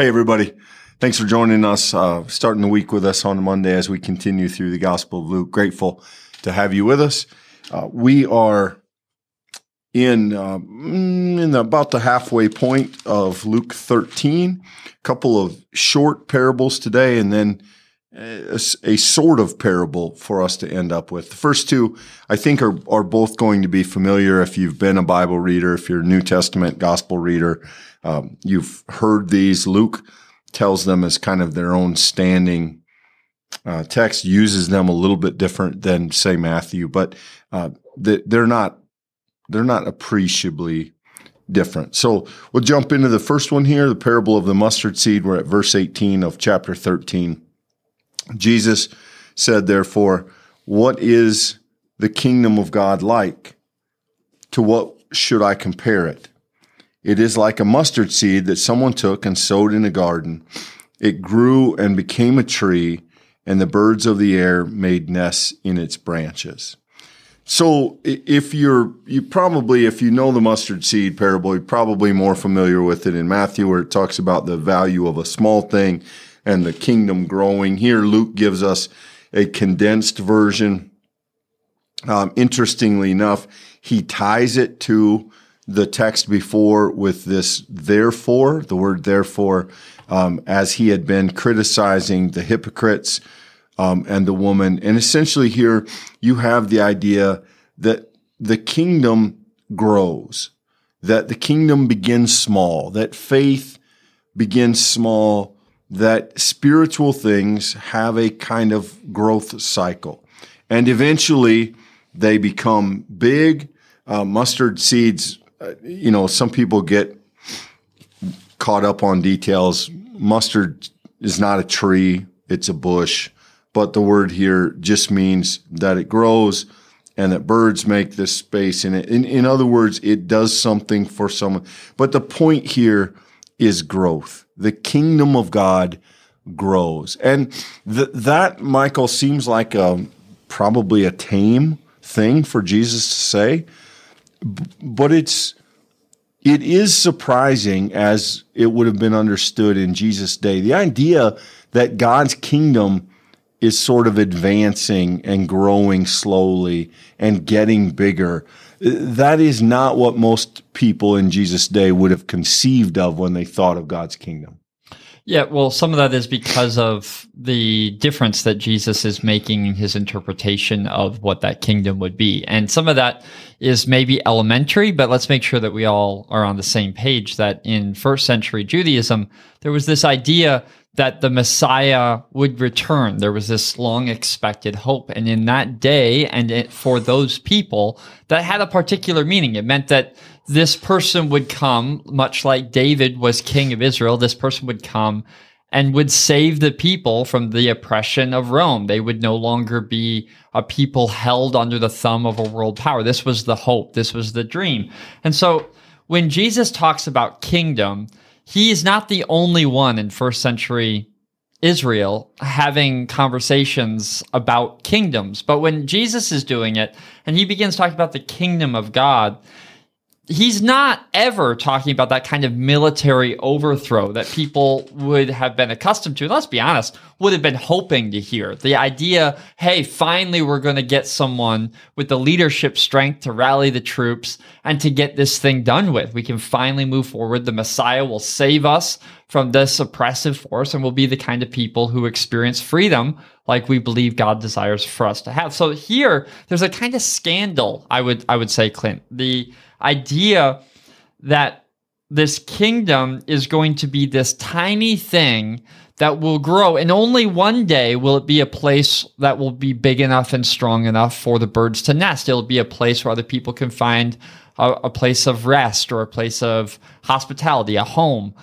Hey, everybody. Thanks for joining us, uh, starting the week with us on Monday as we continue through the Gospel of Luke. Grateful to have you with us. Uh, we are in uh, mm, in the, about the halfway point of Luke 13. A couple of short parables today, and then a, a, sort of parable for us to end up with. The first two, I think, are are both going to be familiar if you've been a Bible reader, if you're a New Testament gospel reader. Um, you've heard these. Luke tells them as kind of their own standing uh, text, uses them a little bit different than say Matthew, but uh, they're not they're not appreciably different. So we'll jump into the first one here, the parable of the mustard seed. We're at verse 18 of chapter 13. Jesus said, therefore, what is the kingdom of God like? To what should I compare it? It is like a mustard seed that someone took and sowed in a garden. It grew and became a tree, and the birds of the air made nests in its branches. So if you're, you probably, if you know the mustard seed parable, you're probably more familiar with it in Matthew where it talks about the value of a small thing and the kingdom growing. Here, Luke gives us a condensed version. Um, interestingly enough, he ties it to the text before with this therefore, the word therefore, um, as he had been criticizing the hypocrites um, and the woman. And essentially, here you have the idea that the kingdom grows, that the kingdom begins small, that faith begins small, that spiritual things have a kind of growth cycle. And eventually they become big. Uh, mustard seeds, you know, some people get caught up on details. Mustard is not a tree, it's a bush but the word here just means that it grows and that birds make this space in it. In, in other words, it does something for someone. But the point here is growth. The kingdom of God grows. And th- that, Michael, seems like a, probably a tame thing for Jesus to say, but it's, it is surprising as it would have been understood in Jesus' day. The idea that God's kingdom is sort of advancing and growing slowly and getting bigger. That is not what most people in Jesus' day would have conceived of when they thought of God's kingdom. Yeah, well, some of that is because of the difference that Jesus is making in his interpretation of what that kingdom would be. And some of that is maybe elementary, but let's make sure that we all are on the same page that in first century Judaism, there was this idea that the Messiah would return. There was this long expected hope. And in that day, and it, for those people, that had a particular meaning. It meant that this person would come, much like David was king of Israel, this person would come and would save the people from the oppression of Rome. They would no longer be a people held under the thumb of a world power. This was the hope. This was the dream. And so when Jesus talks about kingdom, he is not the only one in first century Israel having conversations about kingdoms. But when Jesus is doing it and he begins talking about the kingdom of God, he's not ever talking about that kind of military overthrow that people would have been accustomed to. And let's be honest, would have been hoping to hear. The idea, hey, finally we're going to get someone with the leadership strength to rally the troops and to get this thing done with. We can finally move forward. The Messiah will save us from this oppressive force and will be the kind of people who experience freedom like we believe God desires for us to have. So here, there's a kind of scandal, I would I would say, Clint. The idea that this kingdom is going to be this tiny thing that will grow and only one day will it be a place that will be big enough and strong enough for the birds to nest. It'll be a place where other people can find a, a place of rest or a place of hospitality a home.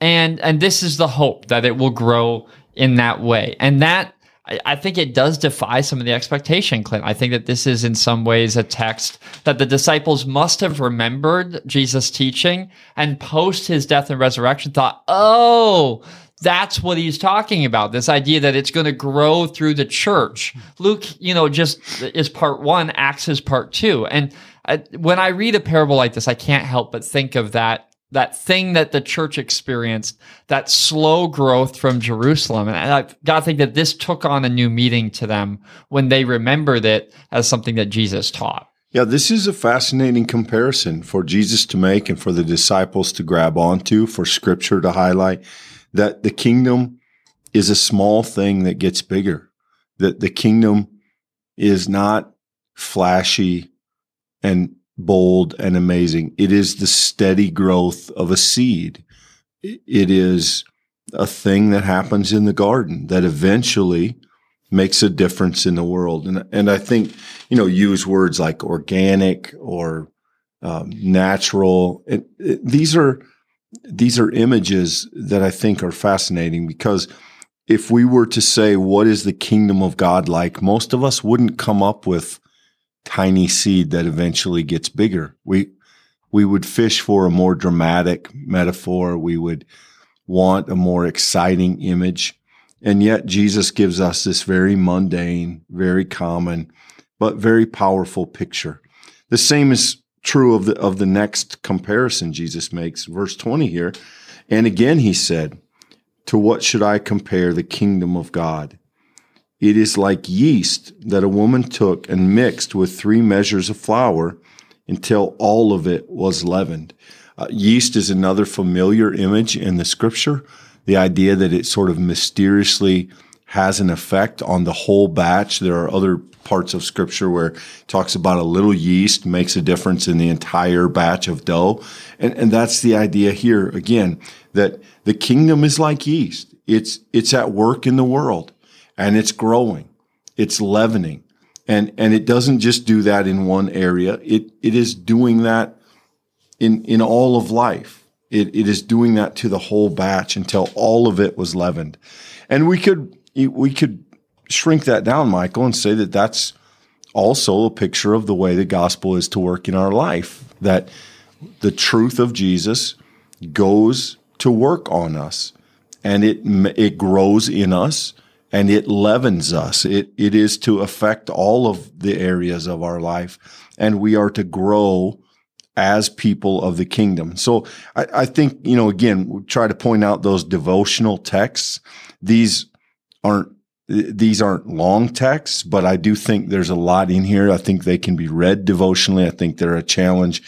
And and this is the hope that it will grow in that way. And that I, I think it does defy some of the expectation, Clint. I think that this is in some ways a text that the disciples must have remembered Jesus' teaching and post his death and resurrection thought, oh, that's what he's talking about. This idea that it's going to grow through the church. Luke, you know, just is part one, Acts is part two. And I, when I read a parable like this, I can't help but think of that that thing that the church experienced, that slow growth from Jerusalem. And I got to think that this took on a new meaning to them when they remembered it as something that Jesus taught. Yeah, this is a fascinating comparison for Jesus to make and for the disciples to grab onto, for scripture to highlight that the kingdom is a small thing that gets bigger, that the kingdom is not flashy and bold and amazing. It is the steady growth of a seed. It is a thing that happens in the garden that eventually makes a difference in the world. And, and I think, you know, use words like organic or um, natural. It, it, these are, these are images that I think are fascinating because if we were to say, what is the kingdom of God like? Most of us wouldn't come up with tiny seed that eventually gets bigger. We, we would fish for a more dramatic metaphor. We would want a more exciting image. And yet Jesus gives us this very mundane, very common, but very powerful picture. The same is true of the, of the next comparison Jesus makes, verse 20 here. And again, he said, to what should I compare the kingdom of God? It is like yeast that a woman took and mixed with three measures of flour until all of it was leavened. Uh, yeast is another familiar image in the scripture. The idea that it sort of mysteriously has an effect on the whole batch. There are other parts of scripture where it talks about a little yeast makes a difference in the entire batch of dough. And, and that's the idea here again, that the kingdom is like yeast. It's, it's at work in the world and it's growing. It's leavening. And, and it doesn't just do that in one area. It, it is doing that in, in all of life. It, it is doing that to the whole batch until all of it was leavened. And we could, we could shrink that down, Michael, and say that that's also a picture of the way the gospel is to work in our life. That the truth of Jesus goes to work on us and it, it grows in us and it leavens us. It, it is to affect all of the areas of our life, and we are to grow as people of the kingdom. So I, I think, you know, again, we try to point out those devotional texts. These aren't these aren't long texts, but I do think there's a lot in here. I think they can be read devotionally. I think they're a challenge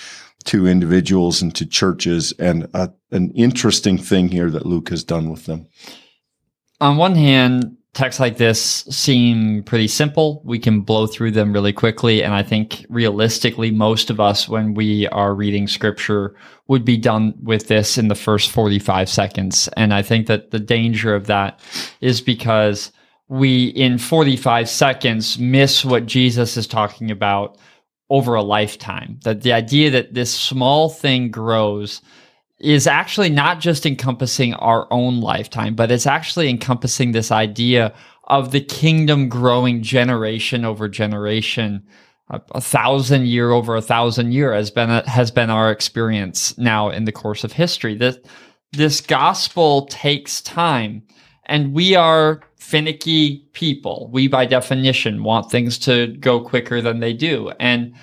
to individuals and to churches and a, an interesting thing here that Luke has done with them. On one hand, texts like this seem pretty simple. We can blow through them really quickly. And I think realistically, most of us, when we are reading scripture, would be done with this in the first 45 seconds. And I think that the danger of that is because we, in 45 seconds, miss what Jesus is talking about over a lifetime. That the idea that this small thing grows is actually not just encompassing our own lifetime, but it's actually encompassing this idea of the kingdom growing generation over generation. A, a thousand year over a thousand year has been a, has been our experience now in the course of history. That this gospel takes time, and we are finicky people. We, by definition, want things to go quicker than they do, and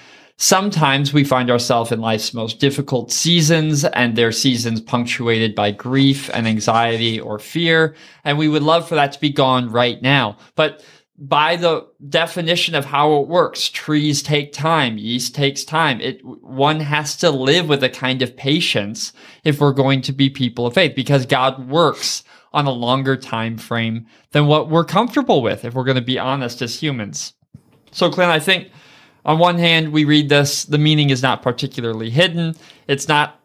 Sometimes we find ourselves in life's most difficult seasons, and they're seasons punctuated by grief and anxiety or fear. And we would love for that to be gone right now. But by the definition of how it works, trees take time, yeast takes time. It, one has to live with a kind of patience if we're going to be people of faith because God works on a longer time frame than what we're comfortable with if we're going to be honest as humans. So, Clint, I think on one hand, we read this, the meaning is not particularly hidden. It's not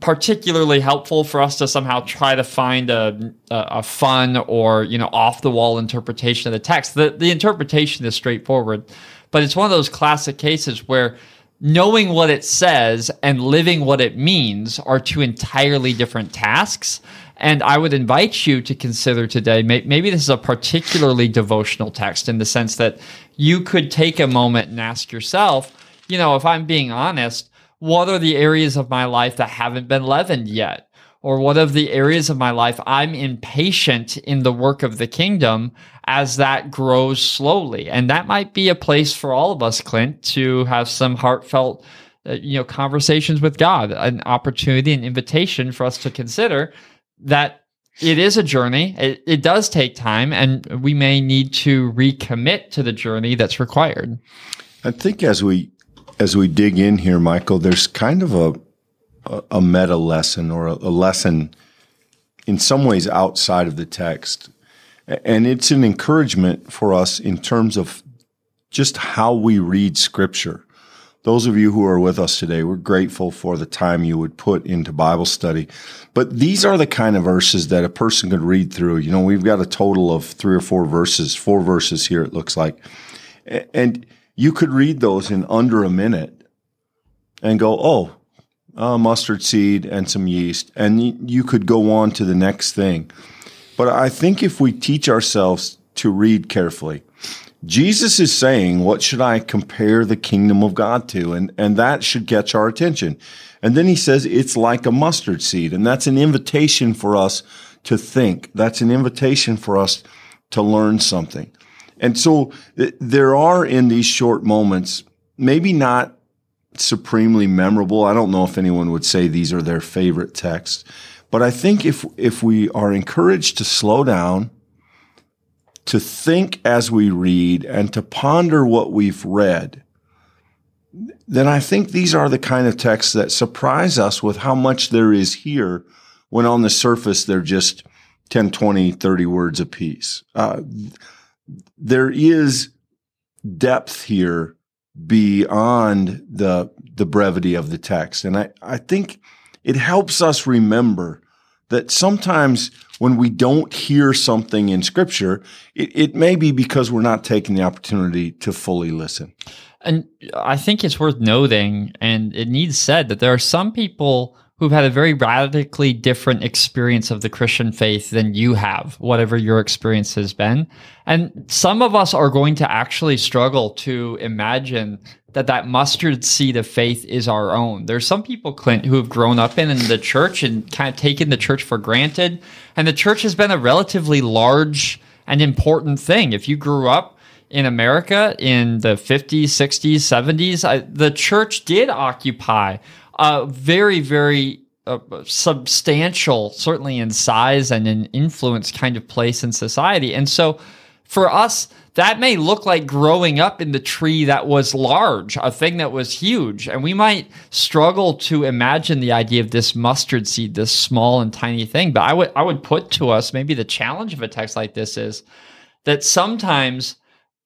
particularly helpful for us to somehow try to find a, a, fun or, you know, off the wall interpretation of the text. The, the interpretation is straightforward, but it's one of those classic cases where knowing what it says and living what it means are two entirely different tasks. And I would invite you to consider today, maybe this is a particularly devotional text in the sense that you could take a moment and ask yourself, you know, if I'm being honest, what are the areas of my life that haven't been leavened yet? Or what are the areas of my life I'm impatient in the work of the kingdom as that grows slowly? And that might be a place for all of us, Clint, to have some heartfelt uh, you know, conversations with God, an opportunity, an invitation for us to consider that it is a journey. It, it does take time, and we may need to recommit to the journey that's required. I think as we as we dig in here, Michael, there's kind of a a, meta lesson or a, a lesson in some ways outside of the text, and it's an encouragement for us in terms of just how we read Scripture. Those of you who are with us today, we're grateful for the time you would put into Bible study. But these are the kind of verses that a person could read through. You know, we've got a total of three or four verses, four verses here, it looks like. And you could read those in under a minute and go, oh, uh, mustard seed and some yeast. And you could go on to the next thing. But I think if we teach ourselves to read carefully, Jesus is saying, what should I compare the kingdom of God to? And, and that should catch our attention. And then he says, it's like a mustard seed. And that's an invitation for us to think. That's an invitation for us to learn something. And so th- there are in these short moments, maybe not supremely memorable. I don't know if anyone would say these are their favorite texts, but I think if, if we are encouraged to slow down, to think as we read and to ponder what we've read, then I think these are the kind of texts that surprise us with how much there is here when on the surface they're just 10, 20, 30 words apiece. Uh, there is depth here beyond the the brevity of the text. And I, I think it helps us remember that sometimes when we don't hear something in scripture, it, it may be because we're not taking the opportunity to fully listen. And I think it's worth noting, and it needs said, that there are some people who've had a very radically different experience of the Christian faith than you have, whatever your experience has been. And some of us are going to actually struggle to imagine that that mustard seed of faith is our own. There's some people, Clint, who have grown up in, in the church and kind of taken the church for granted. And the church has been a relatively large and important thing. If you grew up in America in the 50s, 60s, 70s, I, the church did occupy a very, very uh, substantial, certainly in size and in influence, kind of place in society. And so for us, that may look like growing up in the tree that was large, a thing that was huge. And we might struggle to imagine the idea of this mustard seed, this small and tiny thing. But I would I would put to us maybe the challenge of a text like this is that sometimes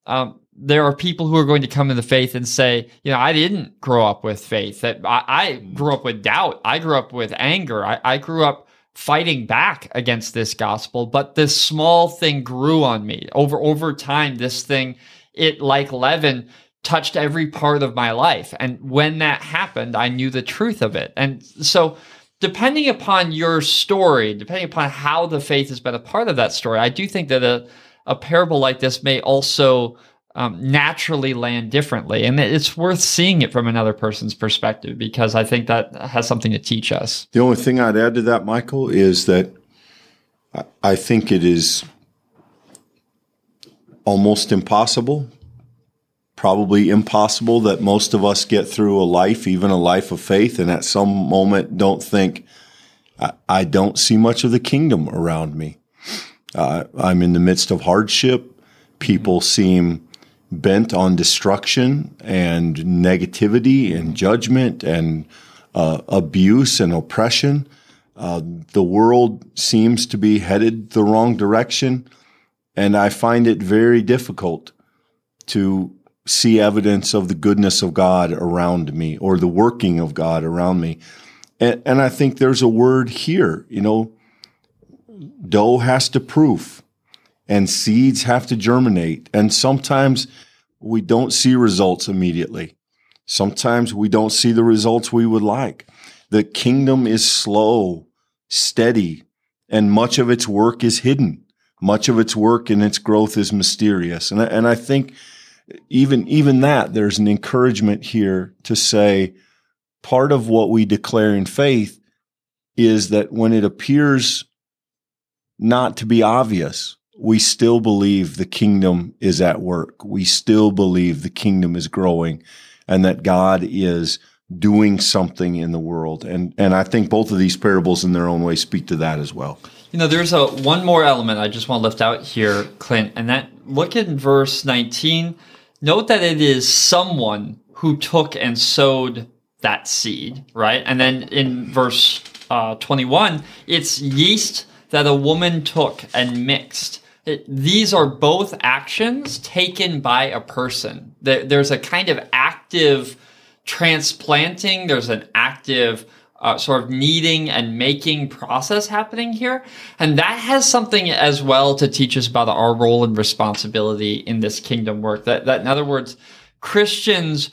um, there are people who are going to come to the faith and say, you know, I didn't grow up with faith. That I, I grew up with doubt. I grew up with anger. I, I grew up fighting back against this gospel. But this small thing grew on me over over time. This thing, it like leaven, touched every part of my life. And when that happened, I knew the truth of it. And so depending upon your story, depending upon how the faith has been a part of that story, I do think that a a parable like this may also um, naturally land differently. And it's worth seeing it from another person's perspective because I think that has something to teach us. The only thing I'd add to that, Michael, is that I think it is almost impossible, probably impossible, that most of us get through a life, even a life of faith, and at some moment don't think, I, I don't see much of the kingdom around me. Uh, I'm in the midst of hardship. People seem bent on destruction and negativity and judgment and uh, abuse and oppression. Uh, the world seems to be headed the wrong direction. And I find it very difficult to see evidence of the goodness of God around me or the working of God around me. And, and I think there's a word here, you know, dough has to proof and seeds have to germinate. And sometimes we don't see results immediately. Sometimes we don't see the results we would like. The kingdom is slow, steady, and much of its work is hidden. Much of its work and its growth is mysterious. And I, and I think even, even that, there's an encouragement here to say part of what we declare in faith is that when it appears not to be obvious. We still believe the kingdom is at work. We still believe the kingdom is growing and that God is doing something in the world. And and I think both of these parables in their own way speak to that as well. You know, there's a one more element I just want to lift out here, Clint, and that look in verse 19. Note that it is someone who took and sowed that seed, right? And then in verse uh, 21, it's yeast that a woman took and mixed. These are both actions taken by a person. There, there's a kind of active transplanting, there's an active uh, sort of kneading and making process happening here. And that has something as well to teach us about our role and responsibility in this kingdom work. That, that in other words, Christians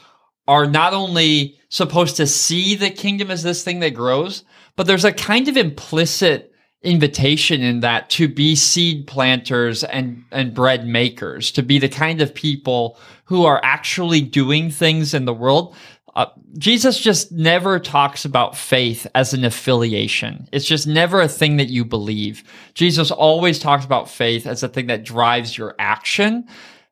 are not only supposed to see the kingdom as this thing that grows, but there's a kind of implicit invitation in that to be seed planters and, and bread makers, to be the kind of people who are actually doing things in the world. Uh, Jesus just never talks about faith as an affiliation. It's just never a thing that you believe. Jesus always talks about faith as a thing that drives your action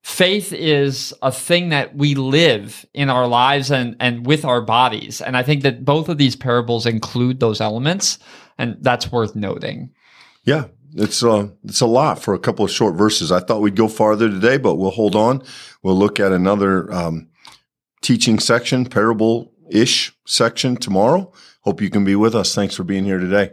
faith is a thing that we live in our lives and, and with our bodies. And I think that both of these parables include those elements, and that's worth noting. Yeah, it's uh, it's a lot for a couple of short verses. I thought we'd go farther today, but we'll hold on. We'll look at another um, teaching section, parable ish section tomorrow. Hope you can be with us. Thanks for being here today.